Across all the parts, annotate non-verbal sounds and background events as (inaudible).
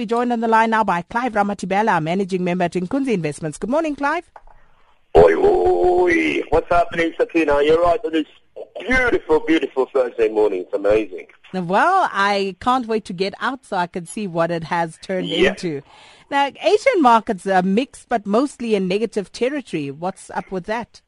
We're joined on the line now by Clive Ramathibela, Managing Member at Inkunzi Investments. Good morning, Clive. Oi, oi, what's happening, Sakina? You're right on this beautiful, beautiful Thursday morning. It's amazing. Well, I can't wait to get out so I can see what it has turned yeah. into. Now, Asian markets are mixed, but mostly in negative territory. What's up with that?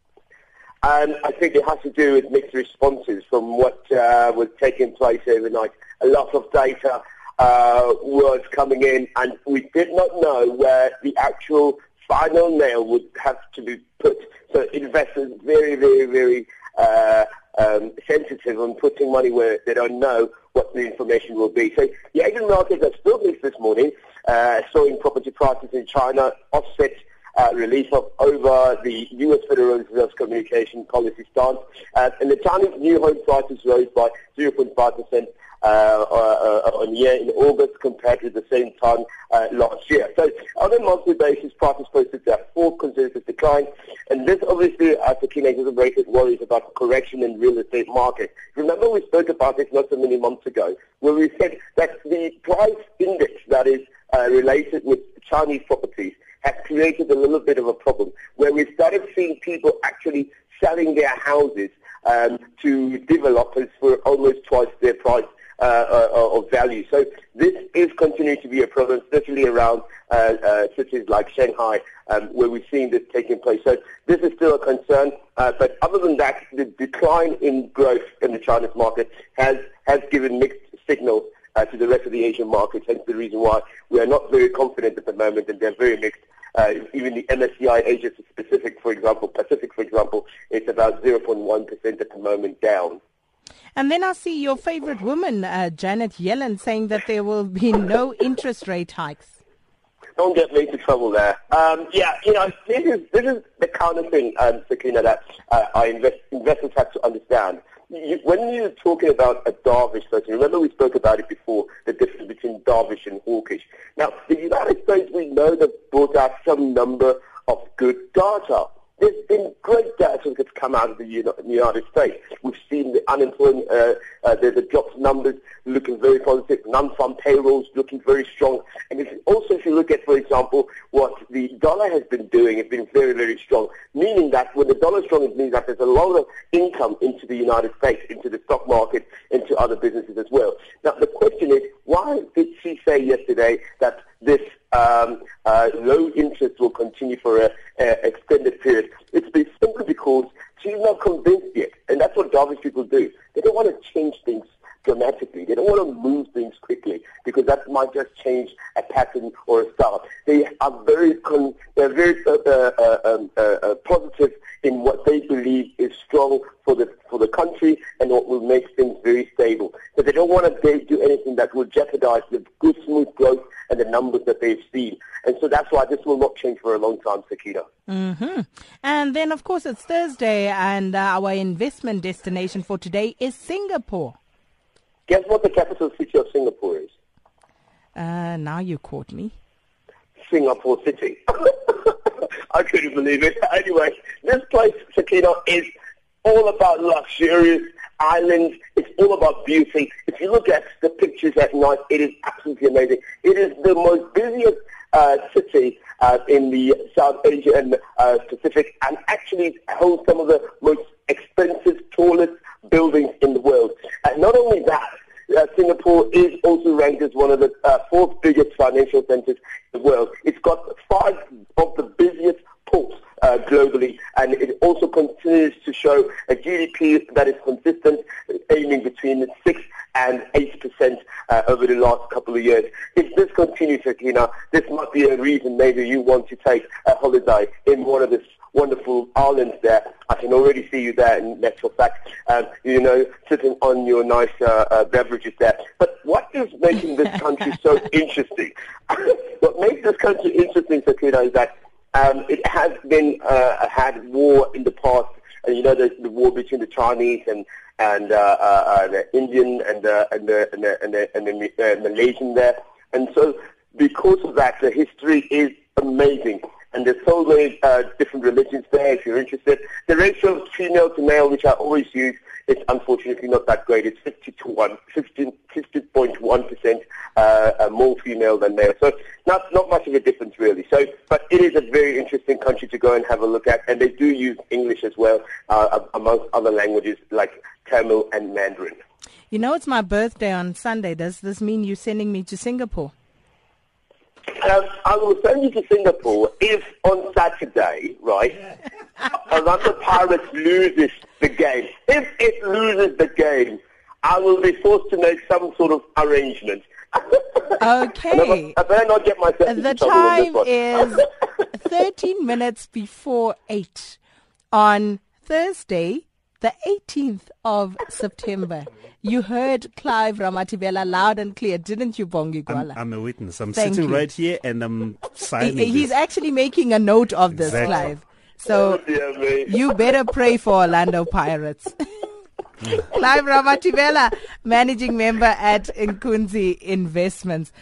Um, I think it has to do with mixed responses from what uh, was taking place overnight. A lot of data uh, was coming in, and we did not know where the actual final nail would have to be put. So investors very, very, very uh, um, sensitive on putting money where they don't know what the information will be. So the Asian markets are still mixed this morning, uh, showing property prices in China offset uh, release of over the U.S. Federal Reserve's communication policy stance. Uh, and the Chinese new home prices rose by 0.5% uh, uh, on year in August compared to the same time uh, last year. So on a monthly basis, prices posted a four consecutive decline. And this obviously, as the key exacerbated worries about correction in real estate market. Remember we spoke about this not so many months ago, where we said that the price index that is uh, related with Chinese properties has created a little bit of a problem where we started seeing people actually selling their houses um, to developers for almost twice their price uh, uh, of value. So this is continuing to be a problem, especially around uh, uh, cities like Shanghai, um, where we're seeing this taking place. So this is still a concern. Uh, but other than that, the decline in growth in the Chinese market has, has given mixed signals uh, to the rest of the Asian markets, hence the reason why we are not very confident at the moment and they're very mixed. Uh, even the MSCI Asia Pacific, for example, Pacific, for example, it's about 0.1% at the moment down. And then I see your favorite woman, uh, Janet Yellen, saying that there will be no interest rate hikes. Don't get me into trouble there. Um, yeah, you know, this is this is the kind of thing, um, Sakina, that uh, our invest, investors have to understand. You, when you're talking about a dovish person, remember we spoke about it before, the difference between dovish and hawkish. Now, the United States, we know they've brought out some number of good data. There's been great data that's come out of the United States. We've seen the unemployment, uh, uh, the, the jobs numbers looking very positive, non-farm payrolls looking very strong. And if, also if you look at, for example, what the dollar has been doing, it's been very, very strong, meaning that when the dollar is strong, it means that there's a lot of income into the United States, into the stock market, into other businesses as well. Now, the question is, why did she say yesterday that this um, uh, low interest will continue for an extended period. It's simply because she's not convinced yet. And that's what dovish people do. They don't want to change things dramatically. They don't want to move things quickly because that might just change a pattern or a style. They are very, con- they're very uh, uh, um, uh, uh, positive in what they believe is strong for the for the country and what will make things very stable. But they don't want to do anything that will jeopardize the good smooth growth and the numbers that they've seen. And so that's why this will not change for a long time, Sakina. Mm-hmm. And then, of course, it's Thursday, and uh, our investment destination for today is Singapore. Guess what the capital city of Singapore is? Uh, now you caught me. Singapore City. (laughs) I couldn't believe it. Anyway, this place, Sakina, is all about luxurious islands. All about beauty. If you look at the pictures at night, it is absolutely amazing. It is the most busiest uh, city uh, in the South Asia and uh, Pacific, and actually holds some of the most expensive, tallest buildings in the world. And not only that, uh, Singapore is also ranked as one of the uh, fourth biggest financial centers in the world. It's got five of the busiest ports uh, globally, and it also continues to show a GDP that is consistent, aiming between 6 and 8% uh, over the last couple of years. If this continues, Akina, this might be a reason maybe you want to take a holiday in one of the wonderful islands there. I can already see you there in actual fact, um, you know, sitting on your nice uh, uh, beverages there. But what is making this country so (laughs) interesting? (laughs) what makes this country interesting, Sakina, is that um, it has been uh, had war in the past, and you know the, the war between the Chinese and and uh, uh, uh the Indian and the and the and the, and the, and the uh, Malaysian there, and so because of that, the history is amazing. And there's so many uh, different religions there if you're interested. The ratio of female to male, which I always use, it's unfortunately not that great. It's 50 to 1, 50.1% uh, more female than male. So not, not much of a difference really. So, but it is a very interesting country to go and have a look at. And they do use English as well, uh, amongst other languages like Tamil and Mandarin. You know, it's my birthday on Sunday. Does this mean you're sending me to Singapore? Um, I will send you to Singapore if on Saturday, right, Orlando Pirates loses the game. If it loses the game, I will be forced to make some sort of arrangement. Okay. (laughs) I better not get myself The time is 13 minutes before 8 on Thursday, the 18th of September. You heard Clive Ramathibela loud and clear, didn't you, Bongi Gwala? I'm, I'm, a witness. I'm Thank sitting you. right here and I'm signing. He, he's actually making a note of this, exactly. Clive. So oh, you better pray for Orlando Pirates. (laughs) Clive Ramathibela, managing member at Nkunzi Investments.